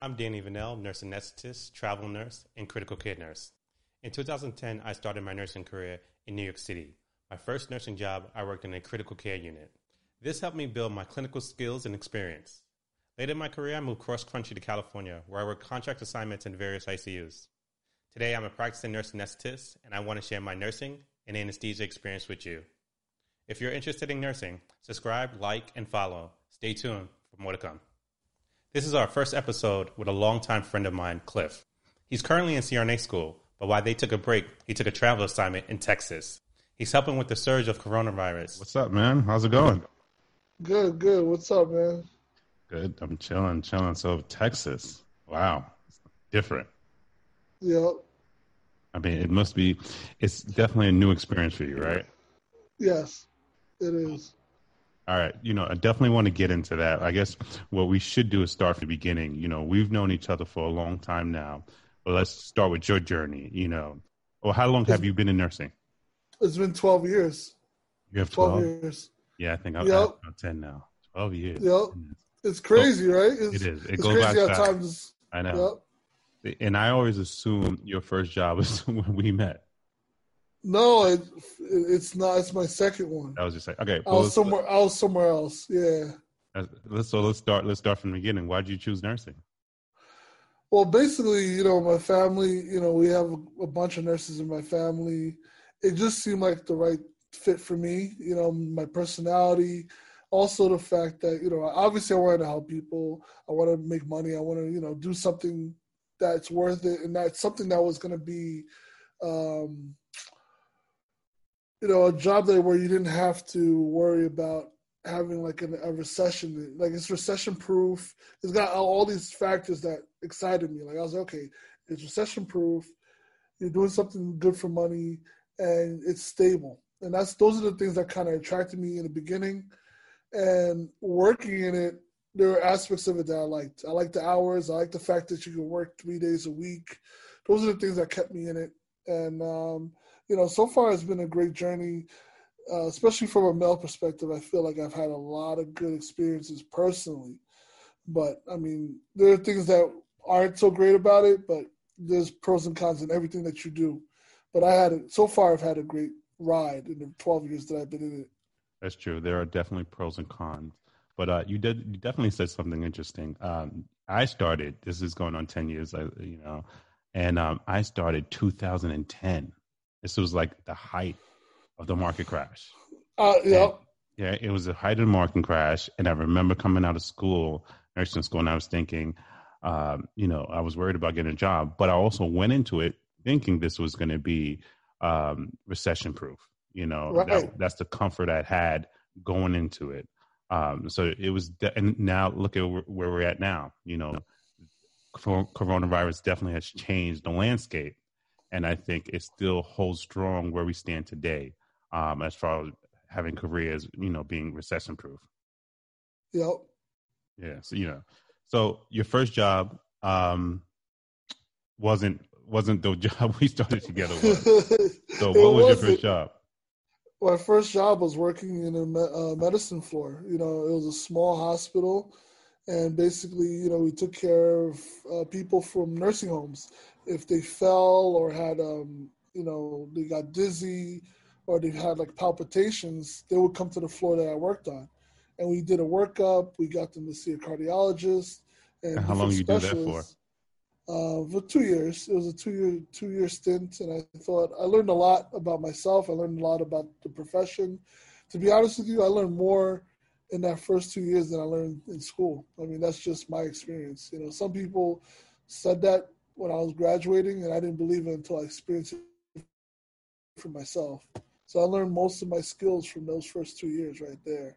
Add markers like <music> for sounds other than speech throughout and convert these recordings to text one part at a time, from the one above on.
I'm Danny Vanell, nurse anesthetist, travel nurse, and critical care nurse. In 2010, I started my nursing career in New York City. My first nursing job, I worked in a critical care unit. This helped me build my clinical skills and experience. Later in my career, I moved cross country to California, where I worked contract assignments in various ICUs. Today, I'm a practicing nurse anesthetist, and I want to share my nursing and anesthesia experience with you. If you're interested in nursing, subscribe, like, and follow. Stay tuned for more to come. This is our first episode with a longtime friend of mine, Cliff. He's currently in CRNA school, but while they took a break, he took a travel assignment in Texas. He's helping with the surge of coronavirus. What's up, man? How's it going? Good, good. What's up, man? Good. I'm chilling, chilling. So Texas, wow, different. Yep. I mean, it must be. It's definitely a new experience for you, right? Yes, it is. All right. You know, I definitely want to get into that. I guess what we should do is start from the beginning. You know, we've known each other for a long time now, but let's start with your journey. You know, well, how long have you been in nursing? It's been 12 years. You have 12, 12 years. Yeah, I think I'm, Yep. 10 now. 12 years. Yep. It's crazy, right? It's, It is. It it's goes crazy by how fast. time just. I know. Yep. And I always assume your first job <laughs> was when we met. No, it, it's not. It's my second one. I was just like, okay, I well, was let's, somewhere. I was somewhere else. Yeah. let's so let's start let's start from the beginning. Why did you choose nursing? Well, basically, you know, my family. You know, we have a, a bunch of nurses in my family. It just seemed like the right fit for me. You know, my personality. Also, the fact that you know, obviously, I wanted to help people. I want to make money. I want to, you know, do something that's worth it, and that's something that was going to be, um, you know, a job there where you didn't have to worry about having like an, a recession. Like it's recession proof. It's got all these factors that excited me. Like I was like, okay, it's recession proof. You're doing something good for money, and it's stable. And that's those are the things that kind of attracted me in the beginning. And working in it, there are aspects of it that I liked. I like the hours. I like the fact that you can work three days a week. Those are the things that kept me in it. And um, you know, so far it's been a great journey, uh, especially from a male perspective. I feel like I've had a lot of good experiences personally. But I mean, there are things that aren't so great about it, but there's pros and cons in everything that you do. But I had it so far. I've had a great ride in the 12 years that I've been in it. That's true. There are definitely pros and cons. But uh, you did you definitely said something interesting. Um, I started. This is going on ten years. I, you know, and um, I started 2010. This was like the height of the market crash. Uh, yeah, Yeah, it was the height of the market crash, and I remember coming out of school, nursing school, and I was thinking, um, you know, I was worried about getting a job, but I also went into it thinking this was going to be um, recession proof. You know, Right. that, that's the comfort I had going into it. Um, so it was, de- and now look at where we're at now. You know, cor- coronavirus definitely has changed the landscape, and I think it still holds strong where we stand today, um, as far as having careers, you know, being recession proof. yep. Yeah. So you know, so your first job um, wasn't wasn't the <laughs> job we started together. <laughs> Was. So what was your wasn't. first job? My first job was working in a me- uh, medicine floor. You know, it was a small hospital, and basically, you know, we took care of uh, people from nursing homes. If they fell or had, um, you know, they got dizzy or they had like palpitations, they would come to the floor that I worked on, and we did a workup. We got them to see a cardiologist. And And how long you do that for? Uh, for two years. It was a two year two year stint, and I thought I learned a lot about myself. I learned a lot about the profession. To be honest with you, I learned more in that first two years than I learned in school. I mean, that's just my experience. You know, some people said that when I was graduating, and I didn't believe it until I experienced it for myself. So I learned most of my skills from those first two years right there.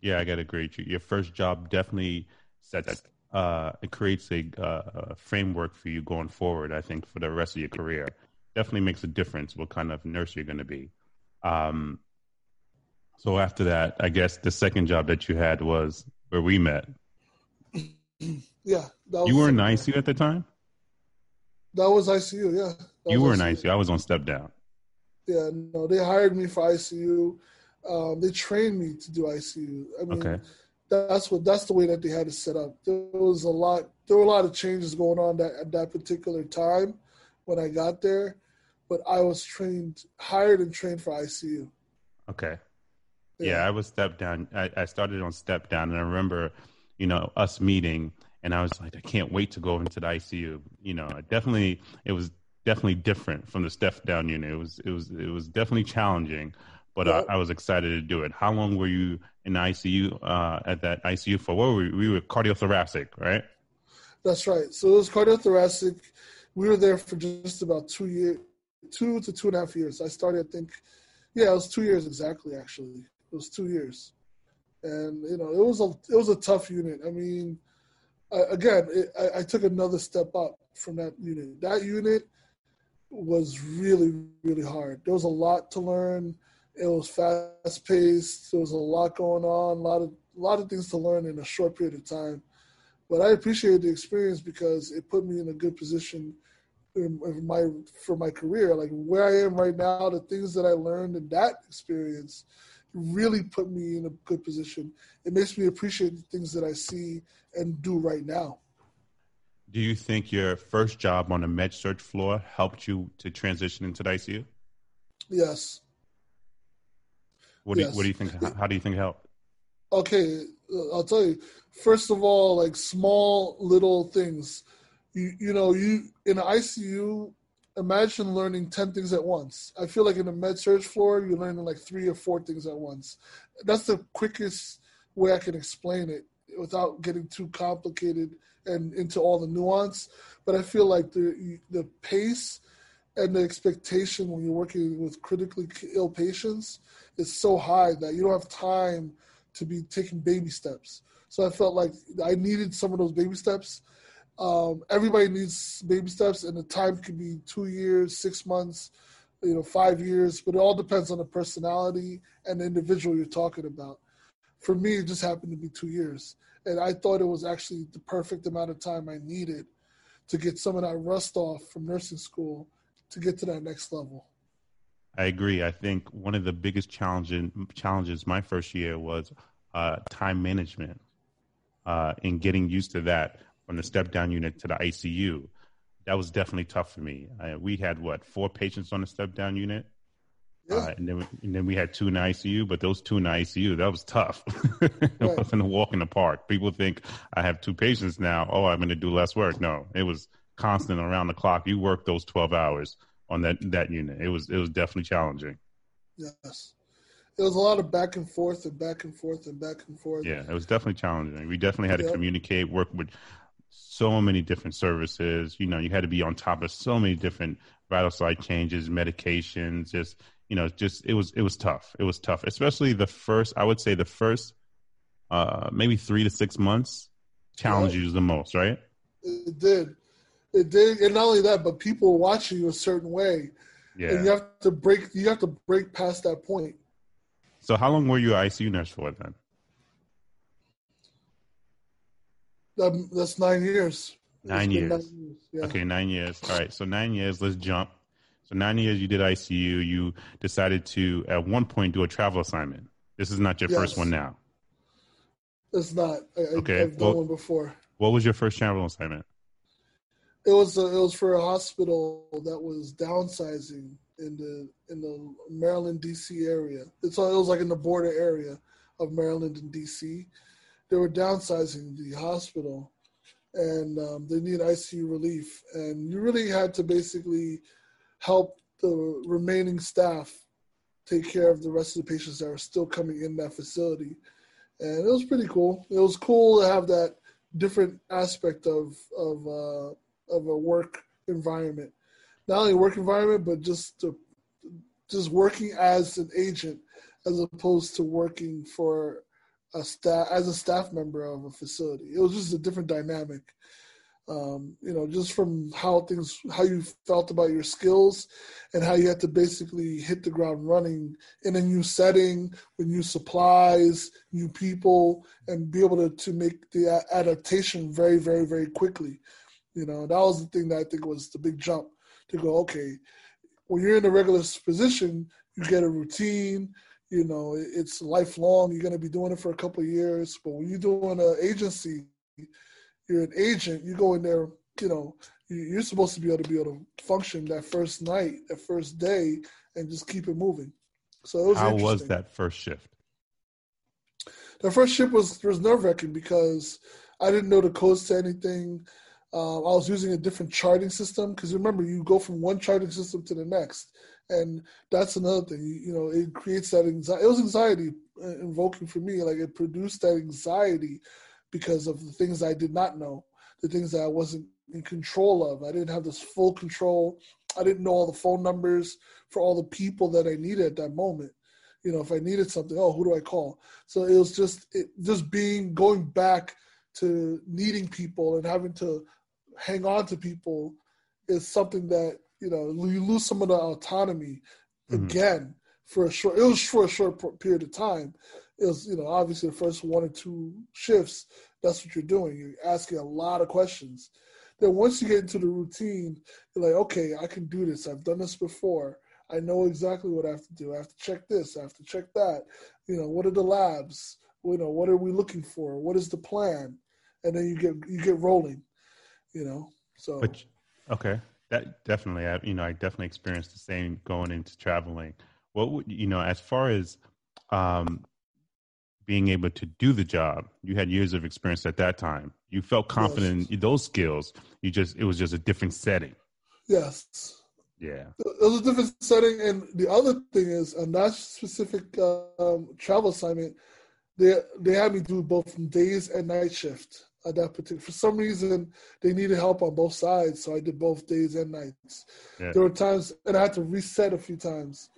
Yeah, I got to agree. with you. Your first job definitely sets uh, it creates a, uh, a framework for you going forward. I think for the rest of your career, definitely makes a difference what kind of nurse you're going to be. Um, so after that, I guess the second job that you had was where we met. <clears throat> Yeah, You were in ICU at the time. That was ICU. Yeah, That You were in ICU. I was on step down. Yeah, no, they hired me for ICU. Um, they trained me to do ICU. I mean, Okay. that's what that's the way that they had it set up. There was a lot there were a lot of changes going on that at that particular time when I got there, but I was trained, hired and trained for ICU. Okay. Yeah, yeah I was step down. I, I started on step down, and I remember, you know, us meeting, and I was like, I can't wait to go into the ICU. You know, definitely, it was definitely different from the step down unit. It was, it was, it was definitely challenging, but I, I, was excited to do it. How long were you in the ICU uh, at that ICU for? What were we? We were cardiothoracic, right? That's right. So it was cardiothoracic. We were there for just about two years, two to two and a half years. I started, I think, yeah, it was two years exactly. Actually, it was two years, and you know, it was a it was a tough unit. I mean, I, again, it, I, I took another step up from that unit. That unit was really really hard. There was a lot to learn. It was fast paced. There was a lot going on. A lot of a lot of things to learn in a short period of time. But I appreciated the experience because it put me in a good position in, in my for my career. Like where I am right now, the things that I learned in that experience really put me in a good position. It makes me appreciate the things that I see and do right now. Do you think your first job on the med surg floor helped you to transition into the ICU? Yes. What do yes. you, what do you think? How do you think it helped? Okay, uh, I'll tell you. First of all, like small little things. You you know you in ICU. Imagine learning ten things at once. I feel like in a med surg floor, you're learning like three or four things at once. That's the quickest way I can explain it without getting too complicated and into all the nuance. But I feel like the the pace and the expectation when you're working with critically ill patients is so high that you don't have time to be taking baby steps. So I felt like I needed some of those baby steps. Um, everybody needs baby steps, and the time could be two years, six months, you know, five years, but it all depends on the personality and the individual you're talking about. For me, it just happened to be two years, and I thought it was actually the perfect amount of time I needed to get some of that rust off from nursing school to get to that next level. I agree. I think one of the biggest challenges challenges my first year was uh, time management uh, and getting used to that from the step down unit to the ICU. That was definitely tough for me. Uh, we had what four patients on the step down unit, yeah. Uh, and then and then we had two in the ICU. But those two in the ICU, that was tough. it <laughs> right. wasn't a walk in the park. People think I have two patients now. Oh, I'm going to do less work. No, it was constant around the clock. You work those twelve hours on that that unit. It was it was definitely challenging. Yes, it was a lot of back and forth and back and forth and back and forth. Yeah, it was definitely challenging. We definitely had to communicate, work with so many different services. You know, you had to be on top of so many different vital sign changes, medications. Just you know, just it was it was tough. It was tough, especially the first. I would say the first, uh, maybe three to six months challenged yeah. you the most, right? It did it did, and not only that, but people watching you a certain way. Yeah. And you have to break. You have to break past that point. So, how long were you ICU nurse for then? That, that's nine years. Nine years. nine years. Yeah. Okay, nine years. All right. So nine years. Let's jump. So nine years you did ICU. You decided to at one point do a travel assignment. This is not your yes. first one now. It's not. I, okay. I've done well, one before. What was your first travel assignment? It was a, it was for a hospital that was downsizing in the in the Maryland D.C. area. It's uh, it was like in the border area of Maryland and D.C. They were downsizing the hospital, and um, they need ICU relief, and you really had to basically help the remaining staff take care of the rest of the patients that were still coming in that facility. And it was pretty cool. It was cool to have that different aspect of of uh, of a work environment. Not only work environment, but just to, just working as an agent as opposed to working for a staff as a staff member of a facility. It was just a different dynamic. Um, you know, just from how things, how you felt about your skills, and how you had to basically hit the ground running in a new setting with new supplies, new people, and be able to to make the adaptation very, very, very quickly. You know, that was the thing that I think was the big jump to go, okay, when you're in a regular position, you get a routine, you know, it's lifelong. You're going to be doing it for a couple of years. But when you're doing an agency, you're an agent. You go in there, you know, you're supposed to be able to be able to function that first night, that first day, and just keep it moving. So it was how was that first shift? The first shift was was nerve wracking because I didn't know the codes to anything. Uh, I was using a different charting system because remember, you go from one charting system to the next, and that's another thing. You, know, it creates that anxiety. It was anxiety uh, invoking for me. Like it produced that anxiety because of the things I did not know, the things that I wasn't in control of. I didn't have this full control. I didn't know all the phone numbers for all the people that I needed at that moment. You know, if I needed something, oh, who do I call? So it was just it, just being going back to needing people and having to hang on to people is something that you know you lose some of the autonomy mm-hmm. again for a short. It was for a short period of time. It was you know obviously the first one or two shifts. That's what you're doing. You're asking a lot of questions. Then once you get into the routine, you're like, okay, I can do this. I've done this before. I know exactly what I have to do. I have to check this. I have to check that. You know, what are the labs? You know, what are we looking for? What is the plan? And then you get you get rolling. You know, so. But, okay, that definitely. I, you know, I definitely experienced the same going into traveling. What would you know as far as um, being able to do the job? You had years of experience at that time. You felt confident yes. in those skills. You just it was just a different setting. Yes. Yeah. It was a different setting, and the other thing is, on that specific um, travel assignment, they they had me do both days and night shift at that particular. For some reason, they needed help on both sides, so I did both days and nights. Yeah. There were times, and I had to reset a few times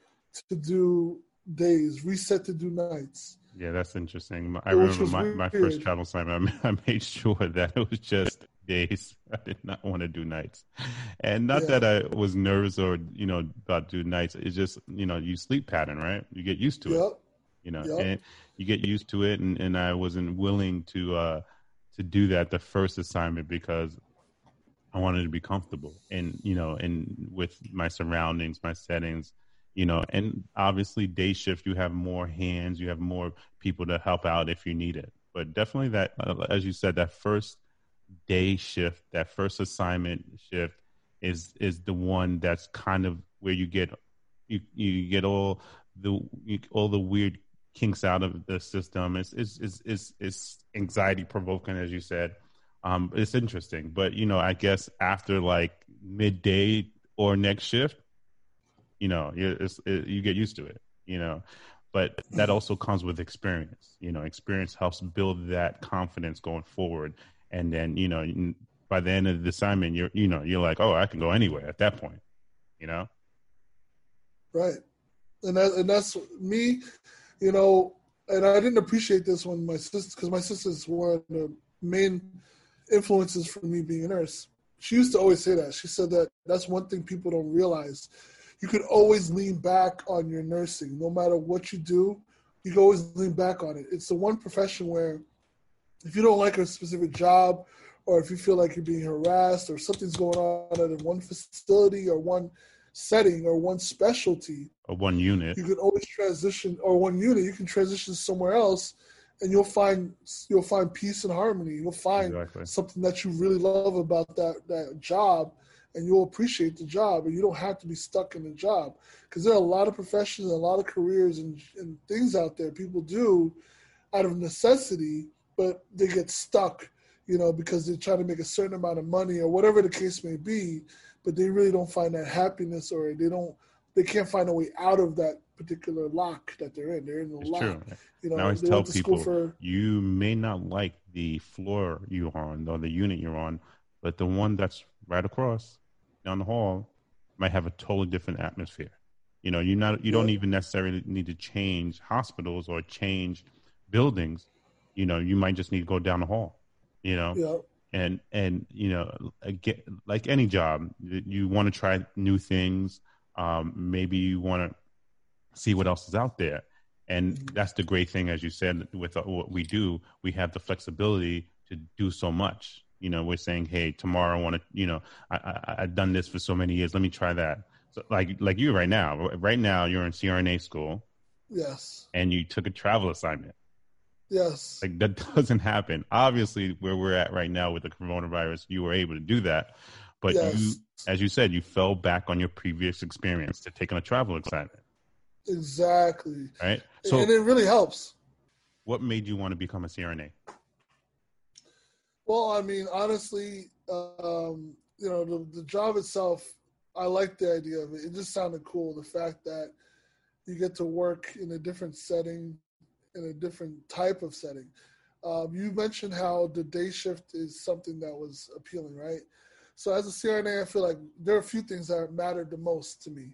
to do days, reset to do nights. Yeah, that's interesting. I remember my, my first travel assignment. <laughs> I made sure that it was just days. <laughs> I did not want to do nights, and not yeah. that I was nervous or you know about doing nights. It's just you know you sleep pattern, right? You get used to yep. it. You know, yep. and you get used to it, and, and I wasn't willing to uh to do that the first assignment because I wanted to be comfortable, and you know, and with my surroundings, my settings you know and obviously day shift you have more hands you have more people to help out if you need it. But definitely that uh, as you said that first day shift that first assignment shift is is the one that's kind of where you get you you get all the all the weird kinks out of the system. It's it's it's it's, it's anxiety provoking as you said. Um it's interesting but you know i guess after like midday or next shift you know it, you get used to it you know. But that also comes with experience you know. Experience helps build that confidence going forward. And then you know by the end of the assignment you're you know you're like oh i can go anywhere at that point you know? Right. And that and that's me you know and i didn't appreciate this when my sister because my sister's of the main influences for me being a nurse she used to always say that she said that that's one thing people don't realize you could always lean back on your nursing, no matter what you do. You can always lean back on it. It's the one profession where, if you don't like a specific job, or if you feel like you're being harassed, or something's going on at one facility or one setting or one specialty, or one unit, you can always transition, or one unit, you can transition somewhere else, and you'll find you'll find peace and harmony. You'll find exactly. something that you really love about that that job and you'll appreciate the job and you don't have to be stuck in the job because there are a lot of professions and a lot of careers and, and things out there people do out of necessity but they get stuck you know because they're trying to make a certain amount of money or whatever the case may be but they really don't find that happiness or they don't they can't find a way out of that particular lock that they're in they're in the it's lock true. you know I always tell people for, you may not like the floor you're on or the unit you're on but the one that's right across down the hall might have a totally different atmosphere. You know, you not you don't even necessarily need to change hospitals or change buildings. You know, you might just need to go down the hall. You know, yeah. And and you know, again, like any job, you want to try new things. Um, maybe you want to see what else is out there, and mm-hmm. that's the great thing, as you said, with what we do, we have the flexibility to do so much. You know we're saying hey tomorrow i want to you know I, I i've done this for so many years let me try that. So like like you right now right now you're in crna school. Yes. And you took a travel assignment Yes. Like that <laughs> doesn't happen. Obviously, where we're at right now with the coronavirus, you were able to do that. But yes. you, as you said, you fell back on your previous experience to take on a travel assignment. Exactly. Right. So, and it really helps. What made you want to become a CRNA? Well, I mean, honestly, um, you know, the, the job itself, I like the idea of it. It just sounded cool. The fact that you get to work in a different setting, in a different type of setting. Um, you mentioned how the day shift is something that was appealing, right? So as a CRNA, I feel like there are a few things that mattered the most to me.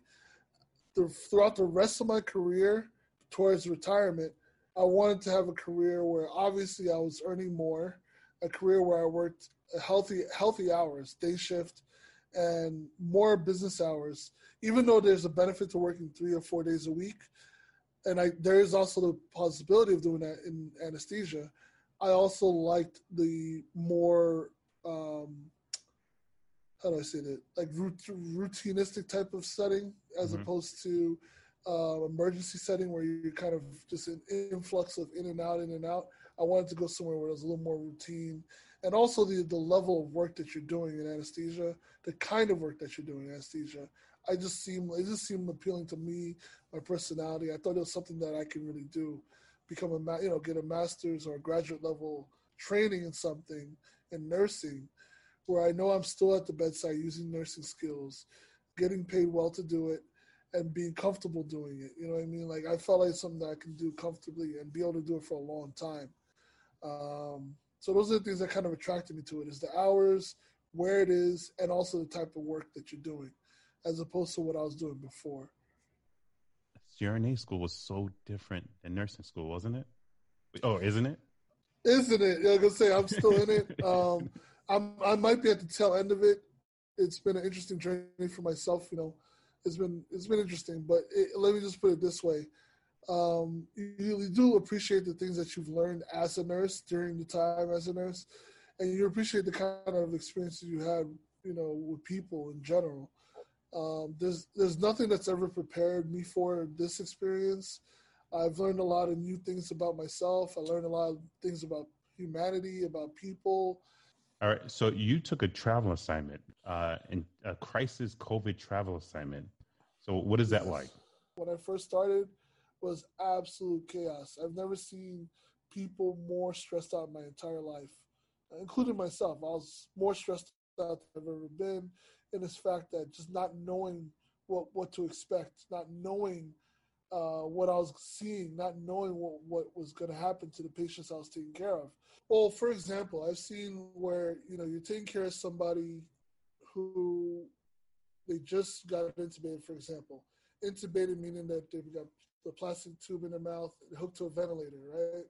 Throughout the rest of my career, towards retirement, I wanted to have a career where obviously I was earning more, a career where I worked healthy healthy hours, day shift, and more business hours. Even though there's a benefit to working three or four days a week, and I there is also the possibility of doing that in anesthesia. I also liked the more um, how do I say that like routinistic type of setting as mm-hmm. opposed to uh, emergency setting where you're kind of just an influx of in and out, in and out. I wanted to go somewhere where there's a little more routine, and also the the level of work that you're doing in anesthesia, the kind of work that you're doing in anesthesia. I just seem it just seemed appealing to me, my personality. I thought it was something that I can really do, become a you know get a master's or a graduate level training in something in nursing, where I know I'm still at the bedside using nursing skills, getting paid well to do it, and being comfortable doing it. You know what I mean? Like I felt like something that I can do comfortably and be able to do it for a long time. Um, so those are the things that kind of attracted me to it: is the hours, where it is, and also the type of work that you're doing as opposed to what I was doing before. CRNA school was so different than nursing school, wasn't it? Oh, isn't it? Isn't it? Like I say, I'm still in it. <laughs> Um, I'm, I might be at the tail end of it. It's been an interesting journey for myself. You know, it's been it's been interesting. But it, let me just put it this way: um, you, you do appreciate the things that you've learned as a nurse during the time as a nurse, and you appreciate the kind of experiences you had, you know, with people in general. Um, there's there's nothing that's ever prepared me for this experience. I've learned a lot of new things about myself. I learned a lot of things about humanity, about people. All right. So you took a travel assignment, uh, in a crisis COVID travel assignment. So what is that like? When I first started, was absolute chaos. I've never seen people more stressed out in my entire life, including myself. I was more stressed out than I've ever been in this fact that just not knowing what what to expect, not knowing uh, what I was seeing, not knowing what, what was going to happen to the patients I was taking care of. Well, for example, I've seen where you know you're taking care of somebody who they just got intubated, for example. Intubated meaning that they've got the plastic tube in their mouth hooked to a ventilator, right?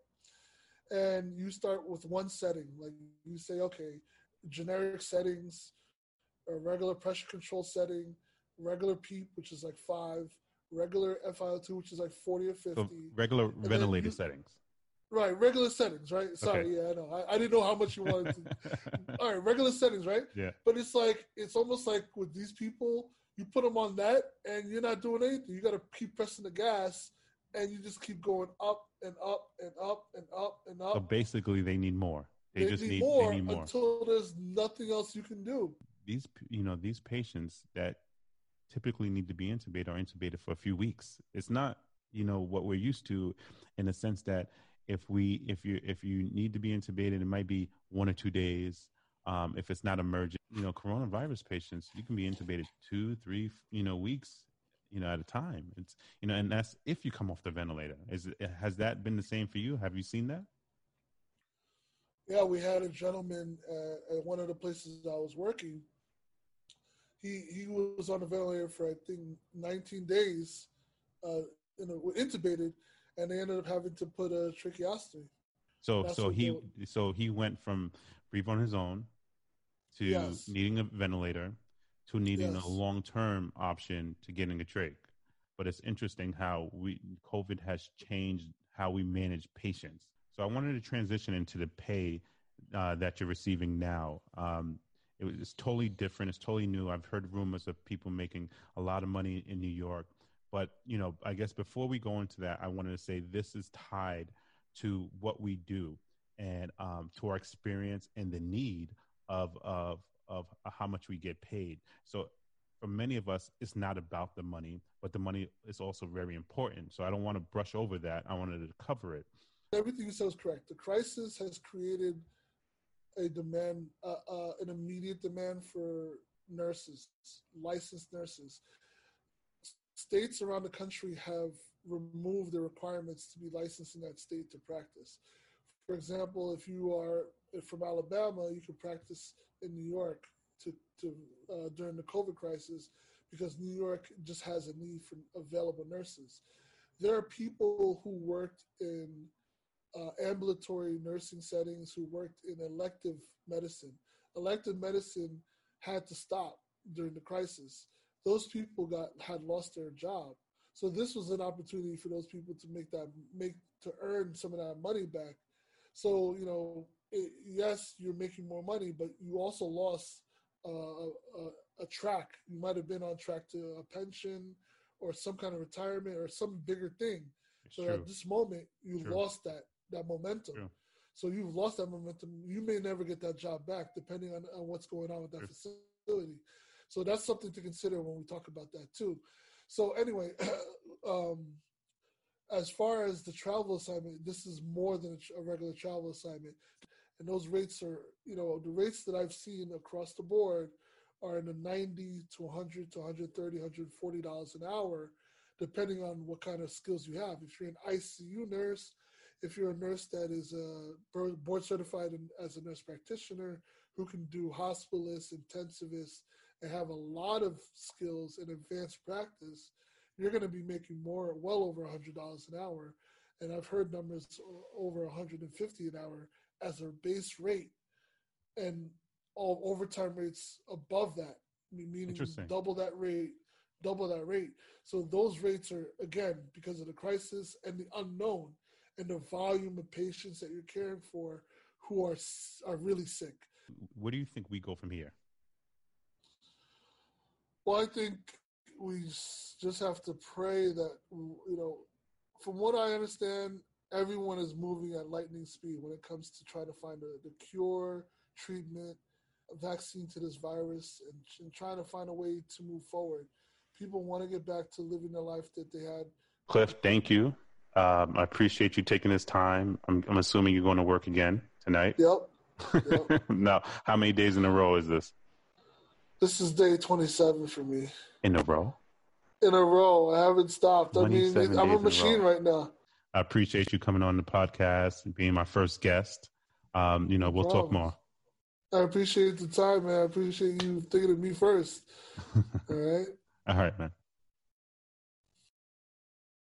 And you start with one setting, like you say, okay, generic settings, a regular pressure control setting, regular PEEP, which is like five, regular FiO2, which is like 40 or 50. So regular ventilator you, settings. Right, regular settings, right? Sorry, okay. yeah, I know. I, I, didn't know how much you wanted to. <laughs> All right, regular settings, right? Yeah. But it's like, it's almost like with these people, you put them on that and you're not doing anything. You got to keep pressing the gas and you just keep going up and up and up and up and up. So basically, they need more. They, they just need, need, more need more until there's nothing else you can do these you know these patients that typically need to be intubated are intubated for a few weeks. It's not you know what we're used to, in the sense that if we if you if you need to be intubated, it might be one or two days. Um, if it's not emergent, you know, coronavirus patients, you can be intubated two, three, you know, weeks, you know, at a time. It's you know, and that's if you come off the ventilator. Is has that been the same for you? Have you seen that? Yeah, we had a gentleman uh, at one of the places I was working he he was on a ventilator for I think 19 days, uh, you know, intubated, and they ended up having to put a tracheostomy. So so he so he went from breathe on his own to yes. needing a ventilator to needing yes. a long term option to getting a trach. But it's interesting how we COVID has changed how we manage patients. So I wanted to transition into the pay uh, that you're receiving now. Um, it was it's totally different. It's totally new. I've heard rumors of people making a lot of money in New York. But, you know, I guess before we go into that, I wanted to say this is tied to what we do and um, to our experience and the need of of of how much we get paid. So for many of us, it's not about the money, but the money is also very important. So I don't want to brush over that. I wanted to cover it. Everything you said is correct. The crisis has created a demand, an immediate demand for nurses, licensed nurses. States around the country have removed the requirements to be licensed in that state to practice. For example, if you are from Alabama, you can practice in New York to, to uh, during the COVID crisis because New York just has a need for available nurses. There are people who worked in uh, ambulatory nursing settings who worked in elective medicine. Elective medicine had to stop during the crisis. Those people got had lost their job. So this was an opportunity for those people to make that make to earn some of that money back. So you know, it, yes, you're making more money, but you also lost uh, a, a, track. You might have been on track to a pension or some kind of retirement or some bigger thing. It's so true. at this moment, true. lost that that momentum. True. So you've lost that momentum. You may never get that job back, depending on, on what's going on with that facility. So that's something to consider when we talk about that too. So anyway, <clears throat> um, as far as the travel assignment, this is more than a regular travel assignment and those rates are you know the rates that i've seen across the board are in the 90 to 100 to 130 140 dollars an hour depending on what kind of skills you have if you're an icu nurse if you're a nurse that is uh, a board certified as a nurse practitioner who can do hospitalist intensivist and have a lot of skills and advanced practice you're going to be making more well over $100 an hour. And i've heard numbers over 150 an hour as a base rate. And all overtime rates above that, meaning double that rate, double that rate. So those rates are again because of the crisis and the unknown and the volume of patients that you're caring for who are are really sick. Where do you think we go from here? Well, I think we just have to pray that you know, from what I understand, everyone is moving at lightning speed when it comes to trying to find a, the cure, treatment, vaccine to this virus, and, and trying to find a way to move forward. People want to get back to living the life that they had. Cliff, thank you. Um, I appreciate you taking this time. I'm, I'm, assuming you're going to work again tonight. Yep. yep. <laughs> now, how many days in a row is this? This is day 27 for me. In a row? In a row. I haven't stopped. I mean, I'm a machine a right now. I appreciate you coming on the podcast and being my first guest. Um, you know, we'll talk more. I appreciate the time, man. I appreciate you thinking of me first. <laughs> All right. All right, man.